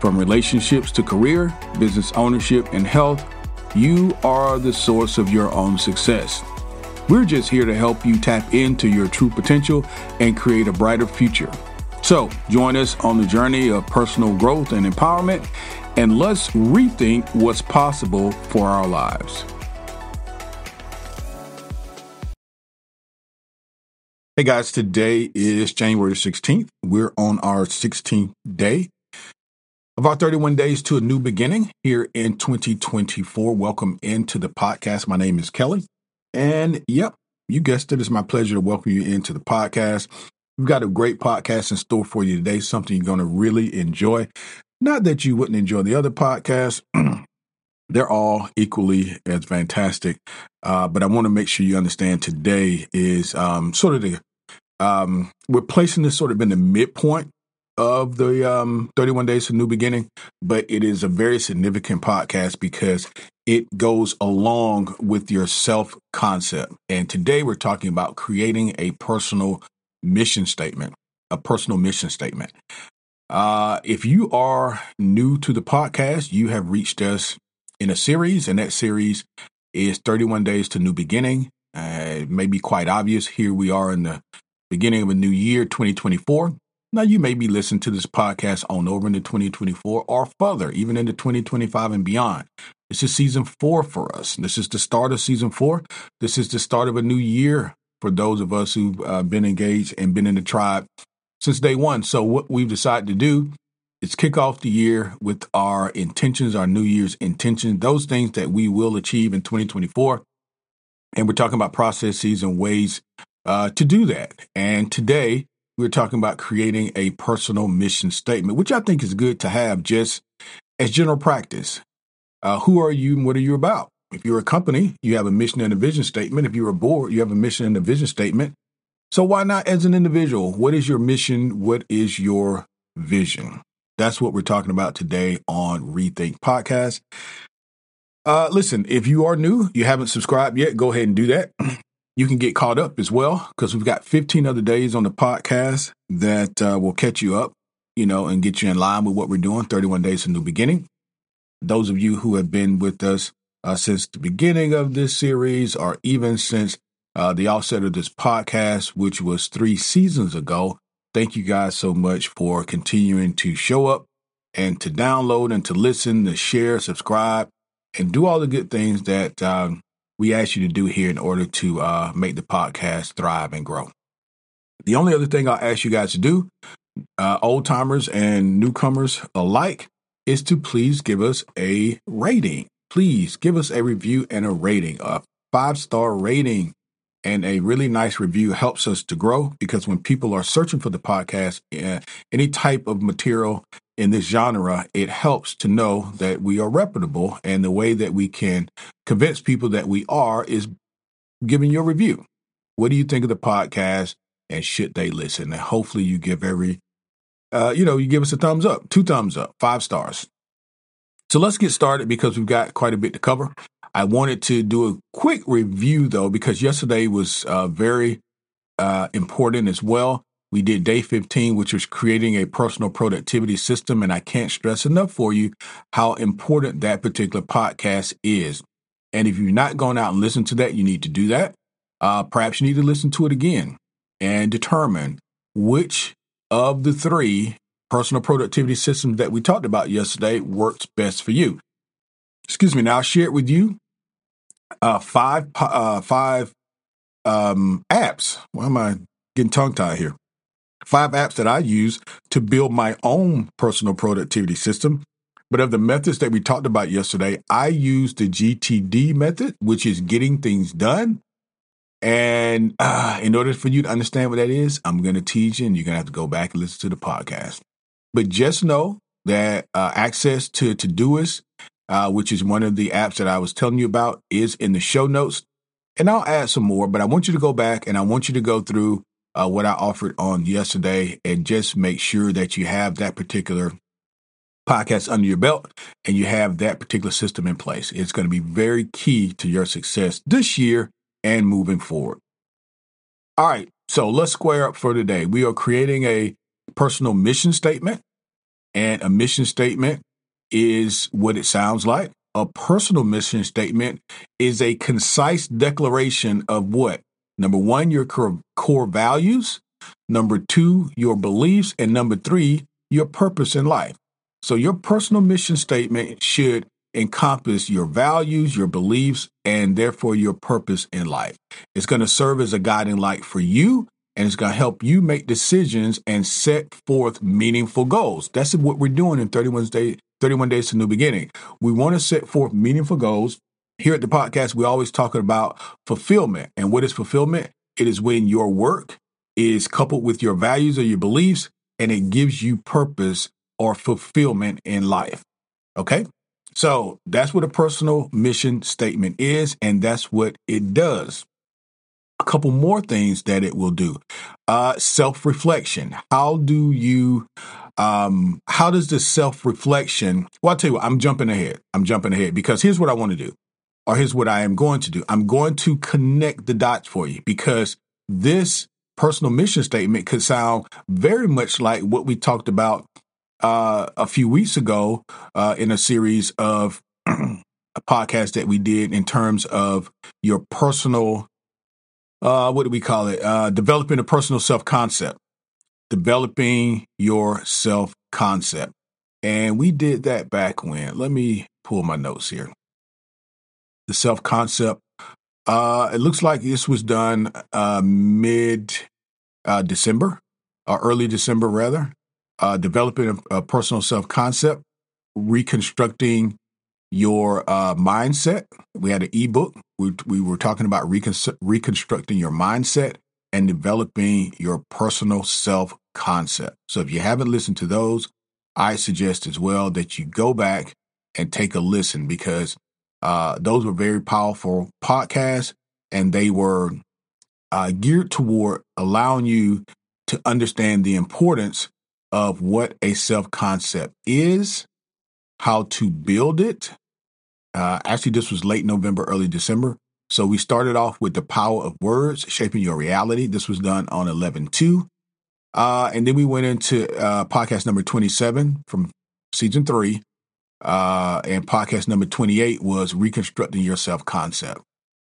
From relationships to career, business ownership, and health, you are the source of your own success. We're just here to help you tap into your true potential and create a brighter future. So, join us on the journey of personal growth and empowerment, and let's rethink what's possible for our lives. Hey guys, today is January 16th. We're on our 16th day our 31 days to a new beginning here in 2024. Welcome into the podcast. My name is Kelly. And yep, you guessed it. It's my pleasure to welcome you into the podcast. We've got a great podcast in store for you today, something you're going to really enjoy. Not that you wouldn't enjoy the other podcasts. They're all equally as fantastic. Uh, but I want to make sure you understand today is um, sort of the, um, we're placing this sort of in the midpoint of the um, 31 Days to New Beginning, but it is a very significant podcast because it goes along with your self concept. And today we're talking about creating a personal mission statement, a personal mission statement. Uh, if you are new to the podcast, you have reached us in a series, and that series is 31 Days to New Beginning. Uh, it may be quite obvious. Here we are in the beginning of a new year, 2024. Now, you may be listening to this podcast on over into 2024 or further, even into 2025 and beyond. This is season four for us. This is the start of season four. This is the start of a new year for those of us who've uh, been engaged and been in the tribe since day one. So, what we've decided to do is kick off the year with our intentions, our New Year's intentions, those things that we will achieve in 2024. And we're talking about processes and ways uh, to do that. And today, we're talking about creating a personal mission statement, which I think is good to have just as general practice. Uh, who are you and what are you about? If you're a company, you have a mission and a vision statement. If you're a board, you have a mission and a vision statement. So why not as an individual? What is your mission? What is your vision? That's what we're talking about today on Rethink Podcast. Uh, listen, if you are new, you haven't subscribed yet, go ahead and do that. You can get caught up as well because we've got 15 other days on the podcast that uh, will catch you up, you know, and get you in line with what we're doing 31 Days to New Beginning. Those of you who have been with us uh, since the beginning of this series or even since uh, the offset of this podcast, which was three seasons ago, thank you guys so much for continuing to show up and to download and to listen, to share, subscribe, and do all the good things that um, we ask you to do here in order to uh, make the podcast thrive and grow. The only other thing I'll ask you guys to do, uh, old timers and newcomers alike, is to please give us a rating. Please give us a review and a rating. A five star rating and a really nice review helps us to grow because when people are searching for the podcast, uh, any type of material in this genre, it helps to know that we are reputable. And the way that we can convince people that we are is giving your review. What do you think of the podcast? And should they listen? And hopefully you give every, uh, you know, you give us a thumbs up, two thumbs up, five stars. So let's get started because we've got quite a bit to cover. I wanted to do a quick review though, because yesterday was uh, very uh, important as well. We did day 15, which was creating a personal productivity system. And I can't stress enough for you how important that particular podcast is. And if you're not going out and listen to that, you need to do that. Uh, perhaps you need to listen to it again and determine which of the three personal productivity systems that we talked about yesterday works best for you. Excuse me. Now I'll share it with you. Uh, five, uh, five um, apps. Why am I getting tongue tied here? Five apps that I use to build my own personal productivity system. But of the methods that we talked about yesterday, I use the GTD method, which is getting things done. And uh, in order for you to understand what that is, I'm going to teach you, and you're going to have to go back and listen to the podcast. But just know that uh, access to Todoist, uh, which is one of the apps that I was telling you about, is in the show notes. And I'll add some more, but I want you to go back and I want you to go through uh, what I offered on yesterday and just make sure that you have that particular podcast under your belt and you have that particular system in place. It's going to be very key to your success this year and moving forward. All right, so let's square up for today. We are creating a personal mission statement, and a mission statement is what it sounds like. A personal mission statement is a concise declaration of what? Number one, your core values. Number two, your beliefs. And number three, your purpose in life. So your personal mission statement should encompass your values, your beliefs, and therefore your purpose in life. It's going to serve as a guiding light for you and it's going to help you make decisions and set forth meaningful goals. That's what we're doing in 31 days, 31 days to new beginning. We want to set forth meaningful goals. Here at the podcast, we're always talking about fulfillment. And what is fulfillment? It is when your work is coupled with your values or your beliefs and it gives you purpose or fulfillment in life. Okay? So that's what a personal mission statement is, and that's what it does. A couple more things that it will do. Uh, self reflection. How do you, um, how does this self reflection? Well, I'll tell you what, I'm jumping ahead. I'm jumping ahead because here's what I want to do, or here's what I am going to do. I'm going to connect the dots for you because this personal mission statement could sound very much like what we talked about uh, a few weeks ago uh, in a series of a podcast that we did in terms of your personal, uh, what do we call it? Uh, developing a personal self concept, developing your self concept. And we did that back when. Let me pull my notes here. The self concept. Uh, it looks like this was done uh, mid uh, December or early December, rather uh, developing a, a personal self concept, reconstructing your uh, mindset. We had an ebook. We, we were talking about recon- reconstructing your mindset and developing your personal self concept. So if you haven't listened to those, I suggest as well that you go back and take a listen because uh, those were very powerful podcasts and they were uh, geared toward allowing you to understand the importance of what a self concept is, how to build it. Uh, actually, this was late November, early December. So we started off with the power of words shaping your reality. This was done on 11 2. Uh, and then we went into uh, podcast number 27 from season three. Uh, and podcast number 28 was reconstructing your self concept.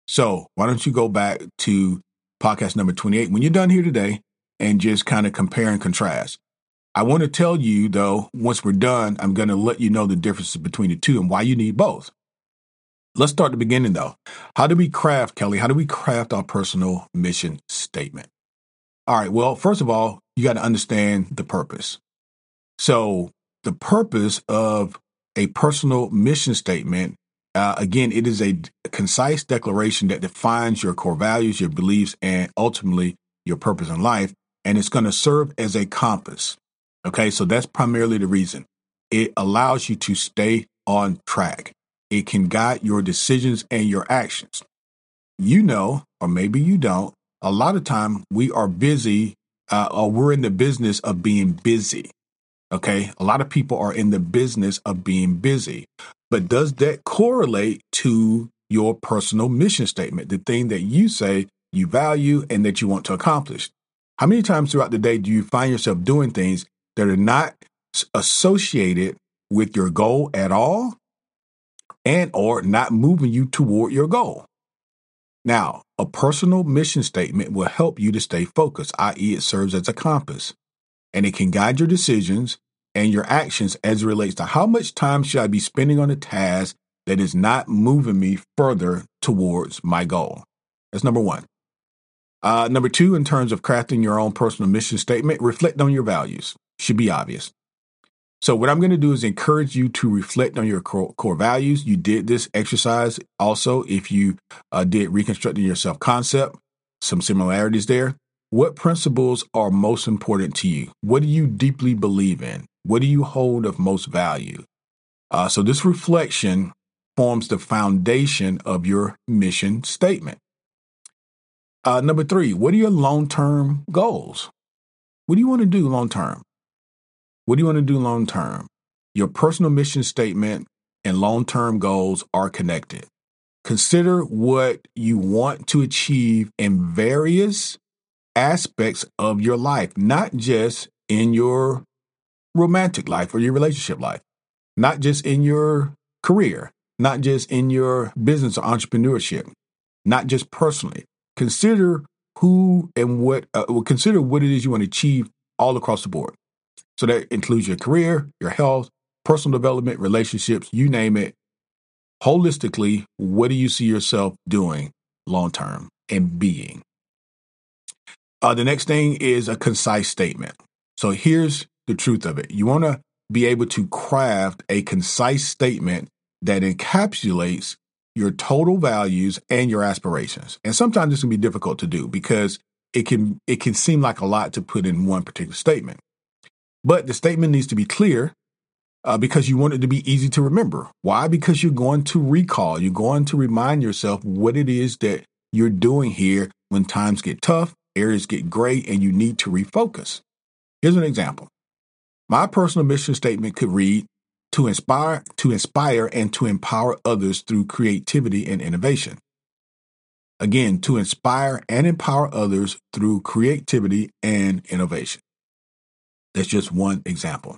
So why don't you go back to podcast number 28 when you're done here today and just kind of compare and contrast. I want to tell you, though, once we're done, I'm going to let you know the differences between the two and why you need both. Let's start the beginning, though. How do we craft, Kelly? How do we craft our personal mission statement? All right. Well, first of all, you got to understand the purpose. So, the purpose of a personal mission statement, uh, again, it is a concise declaration that defines your core values, your beliefs, and ultimately your purpose in life. And it's going to serve as a compass Okay, so that's primarily the reason. It allows you to stay on track. It can guide your decisions and your actions. You know, or maybe you don't, a lot of time we are busy uh, or we're in the business of being busy. Okay, a lot of people are in the business of being busy. But does that correlate to your personal mission statement, the thing that you say you value and that you want to accomplish? How many times throughout the day do you find yourself doing things that are not associated with your goal at all and or not moving you toward your goal. Now, a personal mission statement will help you to stay focused, i.e., it serves as a compass, and it can guide your decisions and your actions as it relates to how much time should I be spending on a task that is not moving me further towards my goal. That's number one. Uh, number two, in terms of crafting your own personal mission statement, reflect on your values should be obvious. So, what I'm going to do is encourage you to reflect on your core, core values. You did this exercise also if you uh, did reconstructing your self concept, some similarities there. What principles are most important to you? What do you deeply believe in? What do you hold of most value? Uh, so this reflection forms the foundation of your mission statement. Uh, number three, what are your long term goals? What do you want to do long term? What do you want to do long term? Your personal mission statement and long term goals are connected. Consider what you want to achieve in various aspects of your life, not just in your romantic life or your relationship life, not just in your career, not just in your business or entrepreneurship, not just personally. Consider who and what, uh, consider what it is you want to achieve all across the board. So that includes your career, your health, personal development, relationships, you name it. Holistically, what do you see yourself doing long term and being? Uh, the next thing is a concise statement. So here's the truth of it. You want to be able to craft a concise statement that encapsulates your total values and your aspirations. And sometimes this can be difficult to do because it can it can seem like a lot to put in one particular statement. But the statement needs to be clear uh, because you want it to be easy to remember. Why? Because you're going to recall, you're going to remind yourself what it is that you're doing here when times get tough, areas get gray, and you need to refocus. Here's an example. My personal mission statement could read to inspire, to inspire and to empower others through creativity and innovation. Again, to inspire and empower others through creativity and innovation. That's just one example.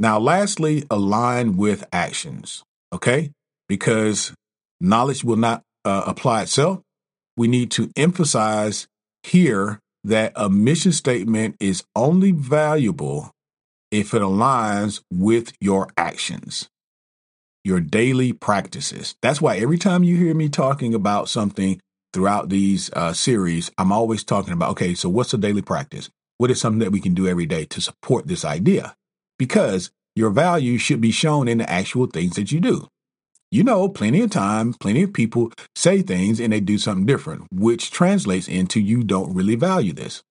Now, lastly, align with actions, okay? Because knowledge will not uh, apply itself. We need to emphasize here that a mission statement is only valuable if it aligns with your actions, your daily practices. That's why every time you hear me talking about something throughout these uh, series, I'm always talking about okay, so what's a daily practice? What is something that we can do every day to support this idea? Because your value should be shown in the actual things that you do. You know, plenty of time, plenty of people say things and they do something different, which translates into you don't really value this.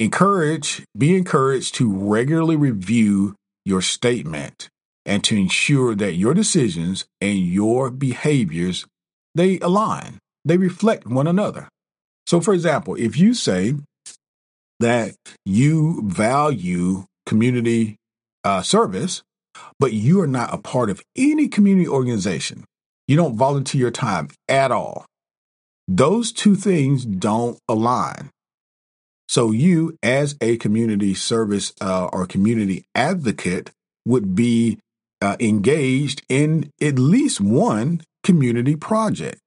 Encourage, be encouraged to regularly review your statement and to ensure that your decisions and your behaviors they align. They reflect one another. So for example, if you say that you value community uh, service, but you are not a part of any community organization, you don't volunteer your time at all. Those two things don't align. So you, as a community service uh, or community advocate, would be uh, engaged in at least one community project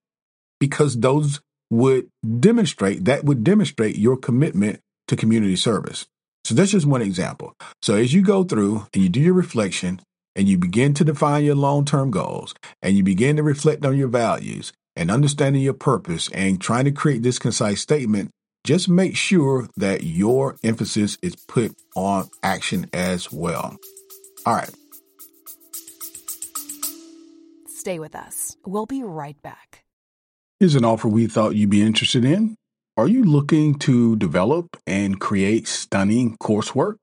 because those would demonstrate that would demonstrate your commitment to community service. So that's just one example. So as you go through and you do your reflection and you begin to define your long-term goals and you begin to reflect on your values and understanding your purpose and trying to create this concise statement just make sure that your emphasis is put on action as well. All right. Stay with us. We'll be right back. Here's an offer we thought you'd be interested in. Are you looking to develop and create stunning coursework?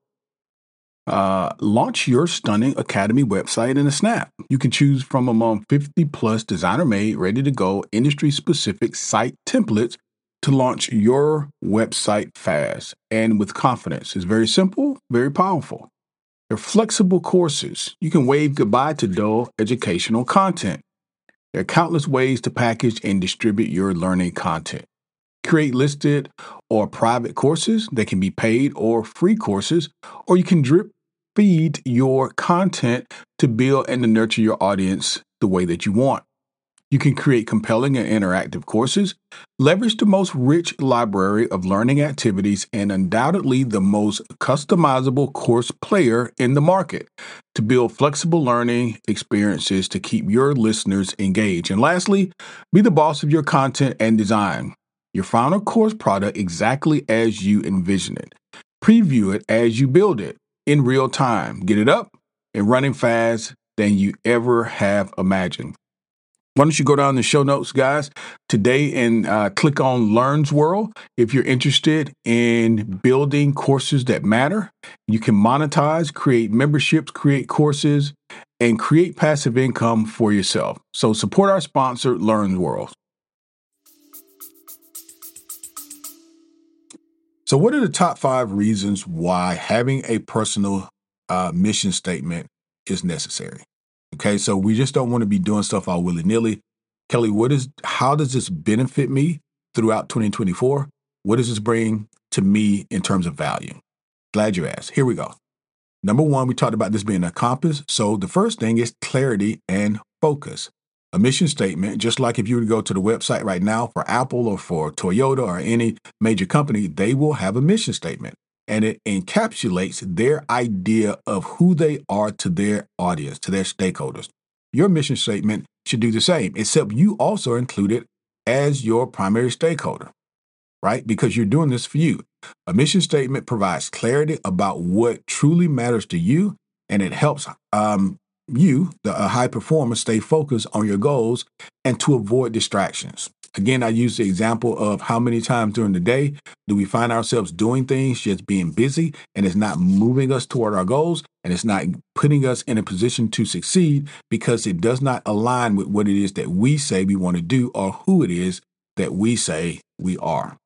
Uh, launch your Stunning Academy website in a snap. You can choose from among 50 plus designer made, ready to go, industry specific site templates to launch your website fast and with confidence. It's very simple, very powerful. They're flexible courses. You can wave goodbye to dull educational content. There are countless ways to package and distribute your learning content. Create listed or private courses that can be paid or free courses, or you can drip feed your content to build and to nurture your audience the way that you want. You can create compelling and interactive courses, leverage the most rich library of learning activities, and undoubtedly the most customizable course player in the market to build flexible learning experiences to keep your listeners engaged. And lastly, be the boss of your content and design. Your final course product exactly as you envision it. Preview it as you build it in real time. Get it up and running fast than you ever have imagined. Why don't you go down the show notes, guys, today and uh, click on LearnWorlds if you're interested in building courses that matter. You can monetize, create memberships, create courses, and create passive income for yourself. So support our sponsor, LearnWorlds. So, what are the top five reasons why having a personal uh, mission statement is necessary? Okay, so we just don't want to be doing stuff all willy nilly. Kelly, what is how does this benefit me throughout 2024? What does this bring to me in terms of value? Glad you asked. Here we go. Number one, we talked about this being a compass. So the first thing is clarity and focus. A mission statement, just like if you were to go to the website right now for Apple or for Toyota or any major company, they will have a mission statement and it encapsulates their idea of who they are to their audience, to their stakeholders. Your mission statement should do the same, except you also include it as your primary stakeholder, right? Because you're doing this for you. A mission statement provides clarity about what truly matters to you, and it helps um, you, the high performer, stay focused on your goals and to avoid distractions. Again, I use the example of how many times during the day do we find ourselves doing things, just being busy, and it's not moving us toward our goals, and it's not putting us in a position to succeed because it does not align with what it is that we say we want to do or who it is that we say we are.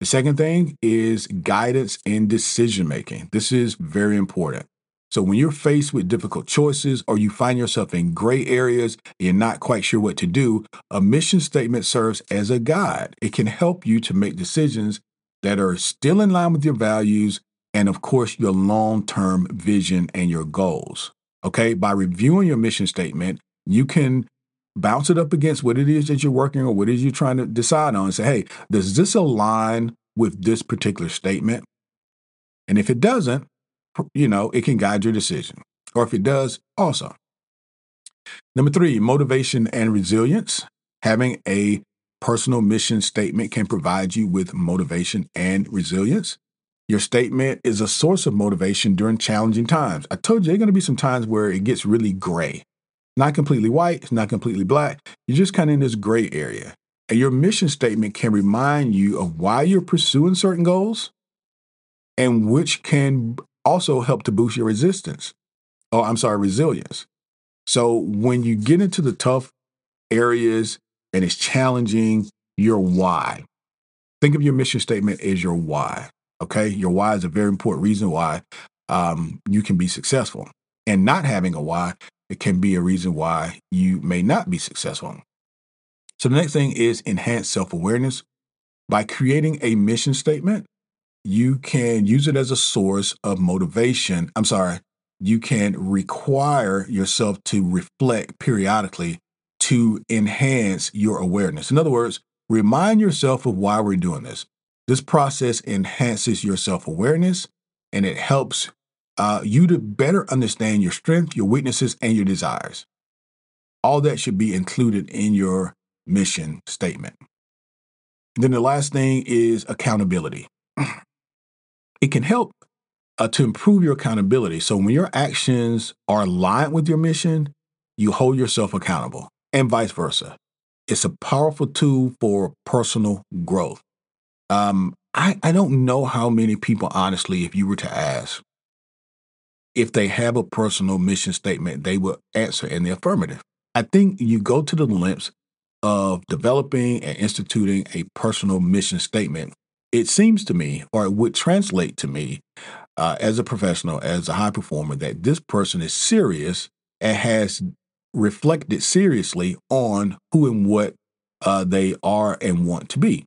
The second thing is guidance in decision making. This is very important. So when you're faced with difficult choices or you find yourself in gray areas, you're not quite sure what to do, a mission statement serves as a guide. It can help you to make decisions that are still in line with your values and of course your long-term vision and your goals. Okay? By reviewing your mission statement, you can bounce it up against what it is that you're working or what it is you're trying to decide on and say, "Hey, does this align with this particular statement?" And if it doesn't, you know, it can guide your decision. Or if it does, also. Number three, motivation and resilience. Having a personal mission statement can provide you with motivation and resilience. Your statement is a source of motivation during challenging times. I told you there are going to be some times where it gets really gray. Not completely white, it's not completely black. You're just kind of in this gray area. And your mission statement can remind you of why you're pursuing certain goals and which can also help to boost your resistance. Oh, I'm sorry, resilience. So when you get into the tough areas and it's challenging, your why. Think of your mission statement as your why. Okay, your why is a very important reason why um, you can be successful. And not having a why, it can be a reason why you may not be successful. So the next thing is enhance self awareness. By creating a mission statement, you can use it as a source of motivation. I'm sorry, you can require yourself to reflect periodically to enhance your awareness. In other words, remind yourself of why we're doing this. This process enhances your self awareness and it helps uh, you to better understand your strength, your weaknesses, and your desires. All that should be included in your mission statement. And then the last thing is accountability. it can help uh, to improve your accountability. So when your actions are aligned with your mission, you hold yourself accountable and vice versa. It's a powerful tool for personal growth. Um, I, I don't know how many people, honestly, if you were to ask if they have a personal mission statement, they will answer in the affirmative. I think you go to the lengths of developing and instituting a personal mission statement it seems to me, or it would translate to me uh, as a professional, as a high performer, that this person is serious and has reflected seriously on who and what uh, they are and want to be.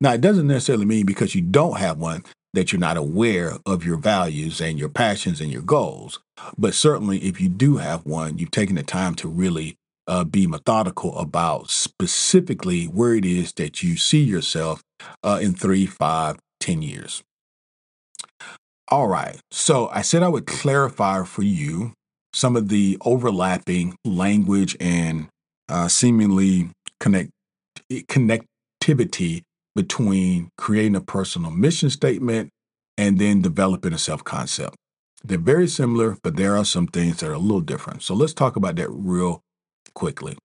Now, it doesn't necessarily mean because you don't have one that you're not aware of your values and your passions and your goals. But certainly, if you do have one, you've taken the time to really uh, be methodical about specifically where it is that you see yourself uh, in three, five, ten years. All right. So I said I would clarify for you some of the overlapping language and uh, seemingly connect connectivity between creating a personal mission statement and then developing a self concept. They're very similar, but there are some things that are a little different. So let's talk about that real quickly.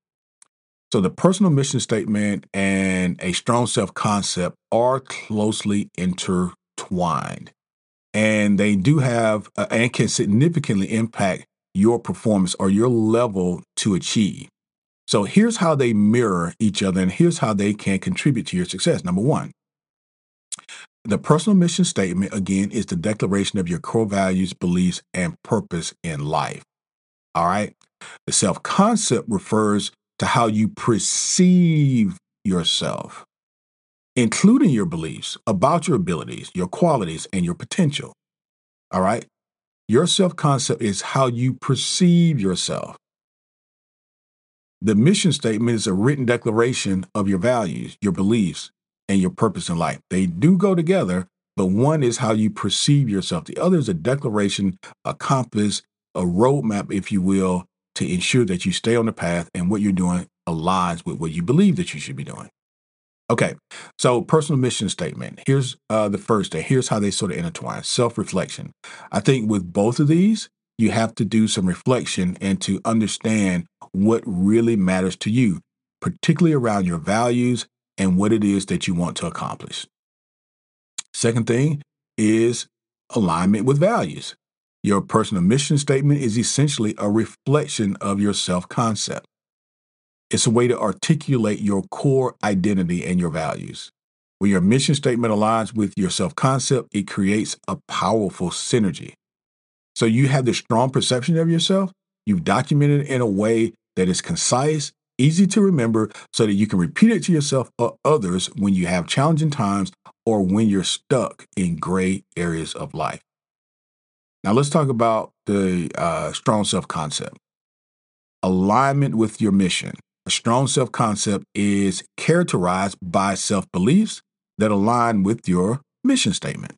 So the personal mission statement and a strong self concept are closely intertwined. And they do have uh, and can significantly impact your performance or your level to achieve. So here's how they mirror each other and here's how they can contribute to your success. Number one, the personal mission statement, again, is the declaration of your core values, beliefs, and purpose in life. All right. The self concept refers to how you perceive yourself, including your beliefs about your abilities, your qualities, and your potential. All right. Your self concept is how you perceive yourself. The mission statement is a written declaration of your values, your beliefs, and your purpose in life. They do go together, but one is how you perceive yourself. The other is a declaration, a compass, a roadmap, if you will, to ensure that you stay on the path and what you're doing aligns with what you believe that you should be doing. Okay, so personal mission statement. Here's uh, the first day. Here's how they sort of intertwine self reflection. I think with both of these, you have to do some reflection and to understand what really matters to you, particularly around your values and what it is that you want to accomplish. Second thing is alignment with values. Your personal mission statement is essentially a reflection of your self concept. It's a way to articulate your core identity and your values. When your mission statement aligns with your self concept, it creates a powerful synergy. So you have this strong perception of yourself. You've documented it in a way that is concise, easy to remember, so that you can repeat it to yourself or others when you have challenging times or when you're stuck in gray areas of life. Now, let's talk about the uh, strong self concept. Alignment with your mission. A strong self concept is characterized by self beliefs that align with your mission statement.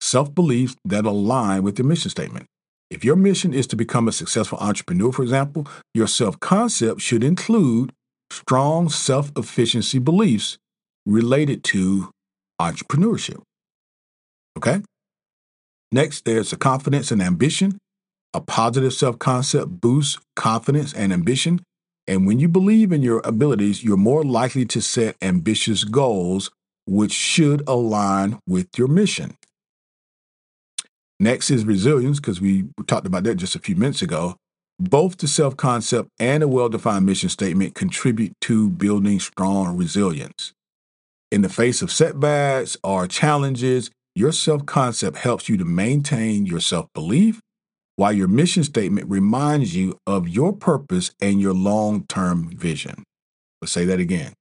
Self beliefs that align with your mission statement. If your mission is to become a successful entrepreneur, for example, your self concept should include strong self efficiency beliefs related to entrepreneurship. Okay? Next, there's confidence and ambition. A positive self concept boosts confidence and ambition. And when you believe in your abilities, you're more likely to set ambitious goals, which should align with your mission. Next is resilience, because we talked about that just a few minutes ago. Both the self concept and a well defined mission statement contribute to building strong resilience. In the face of setbacks or challenges, your self concept helps you to maintain your self belief, while your mission statement reminds you of your purpose and your long term vision. Let's say that again.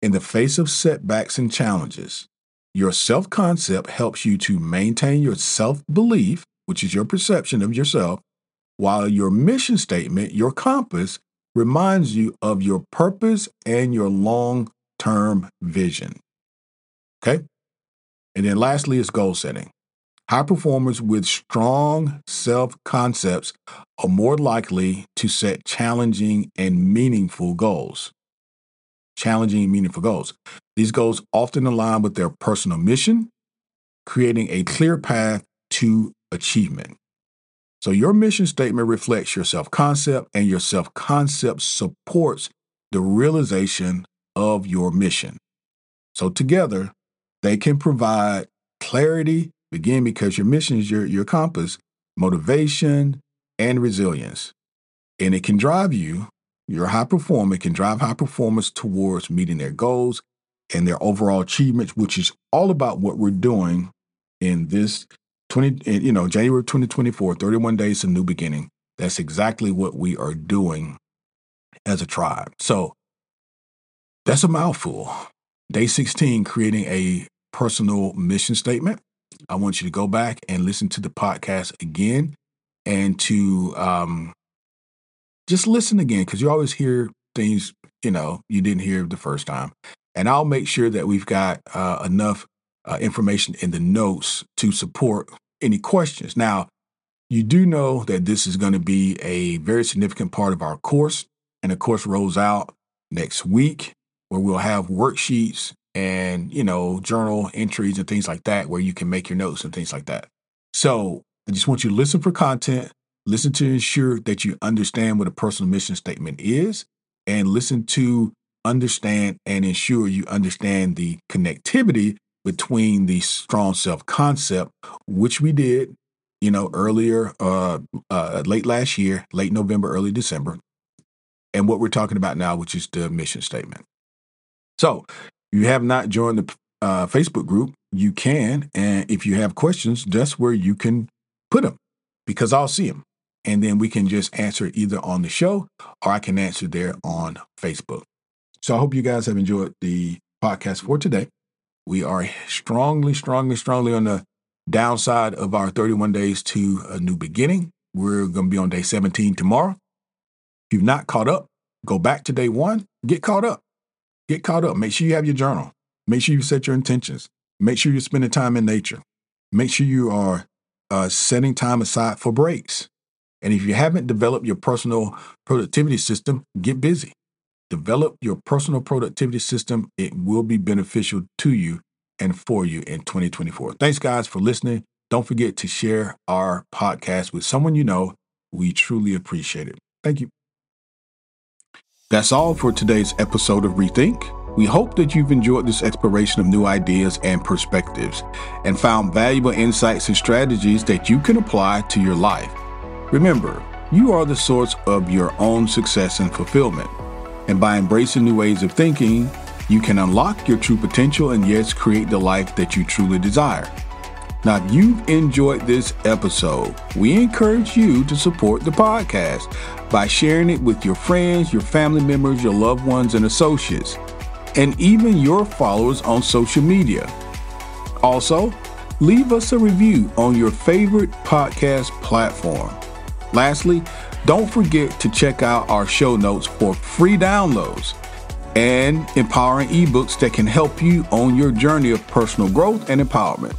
In the face of setbacks and challenges, your self concept helps you to maintain your self belief, which is your perception of yourself, while your mission statement, your compass, reminds you of your purpose and your long term vision. Okay? And then lastly is goal setting. High performers with strong self concepts are more likely to set challenging and meaningful goals. Challenging and meaningful goals. These goals often align with their personal mission, creating a clear path to achievement. So, your mission statement reflects your self concept, and your self concept supports the realization of your mission. So, together, they can provide clarity, again, because your mission is your, your compass, motivation, and resilience. And it can drive you, you're high performer, can drive high performers towards meeting their goals and their overall achievements, which is all about what we're doing in this 20, you know, January 2024, 31 days to new beginning. That's exactly what we are doing as a tribe. So that's a mouthful. Day 16, creating a personal mission statement. I want you to go back and listen to the podcast again and to um, just listen again because you always hear things, you know, you didn't hear the first time. And I'll make sure that we've got uh, enough uh, information in the notes to support any questions. Now, you do know that this is going to be a very significant part of our course, and the course rolls out next week where we'll have worksheets and, you know, journal entries and things like that where you can make your notes and things like that. So I just want you to listen for content, listen to ensure that you understand what a personal mission statement is, and listen to, understand, and ensure you understand the connectivity between the strong self concept, which we did, you know, earlier, uh, uh, late last year, late November, early December, and what we're talking about now, which is the mission statement. So, you have not joined the uh, Facebook group, you can. And if you have questions, that's where you can put them because I'll see them. And then we can just answer either on the show or I can answer there on Facebook. So I hope you guys have enjoyed the podcast for today. We are strongly, strongly, strongly on the downside of our 31 days to a new beginning. We're going to be on day 17 tomorrow. If you've not caught up, go back to day one, get caught up. Get caught up. Make sure you have your journal. Make sure you set your intentions. Make sure you're spending time in nature. Make sure you are uh, setting time aside for breaks. And if you haven't developed your personal productivity system, get busy. Develop your personal productivity system. It will be beneficial to you and for you in 2024. Thanks, guys, for listening. Don't forget to share our podcast with someone you know. We truly appreciate it. Thank you. That's all for today's episode of Rethink. We hope that you've enjoyed this exploration of new ideas and perspectives and found valuable insights and strategies that you can apply to your life. Remember, you are the source of your own success and fulfillment. And by embracing new ways of thinking, you can unlock your true potential and yes, create the life that you truly desire. Now, if you've enjoyed this episode, we encourage you to support the podcast by sharing it with your friends, your family members, your loved ones, and associates, and even your followers on social media. Also, leave us a review on your favorite podcast platform. Lastly, don't forget to check out our show notes for free downloads and empowering ebooks that can help you on your journey of personal growth and empowerment.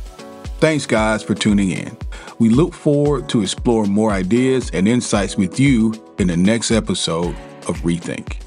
Thanks, guys, for tuning in. We look forward to exploring more ideas and insights with you in the next episode of Rethink.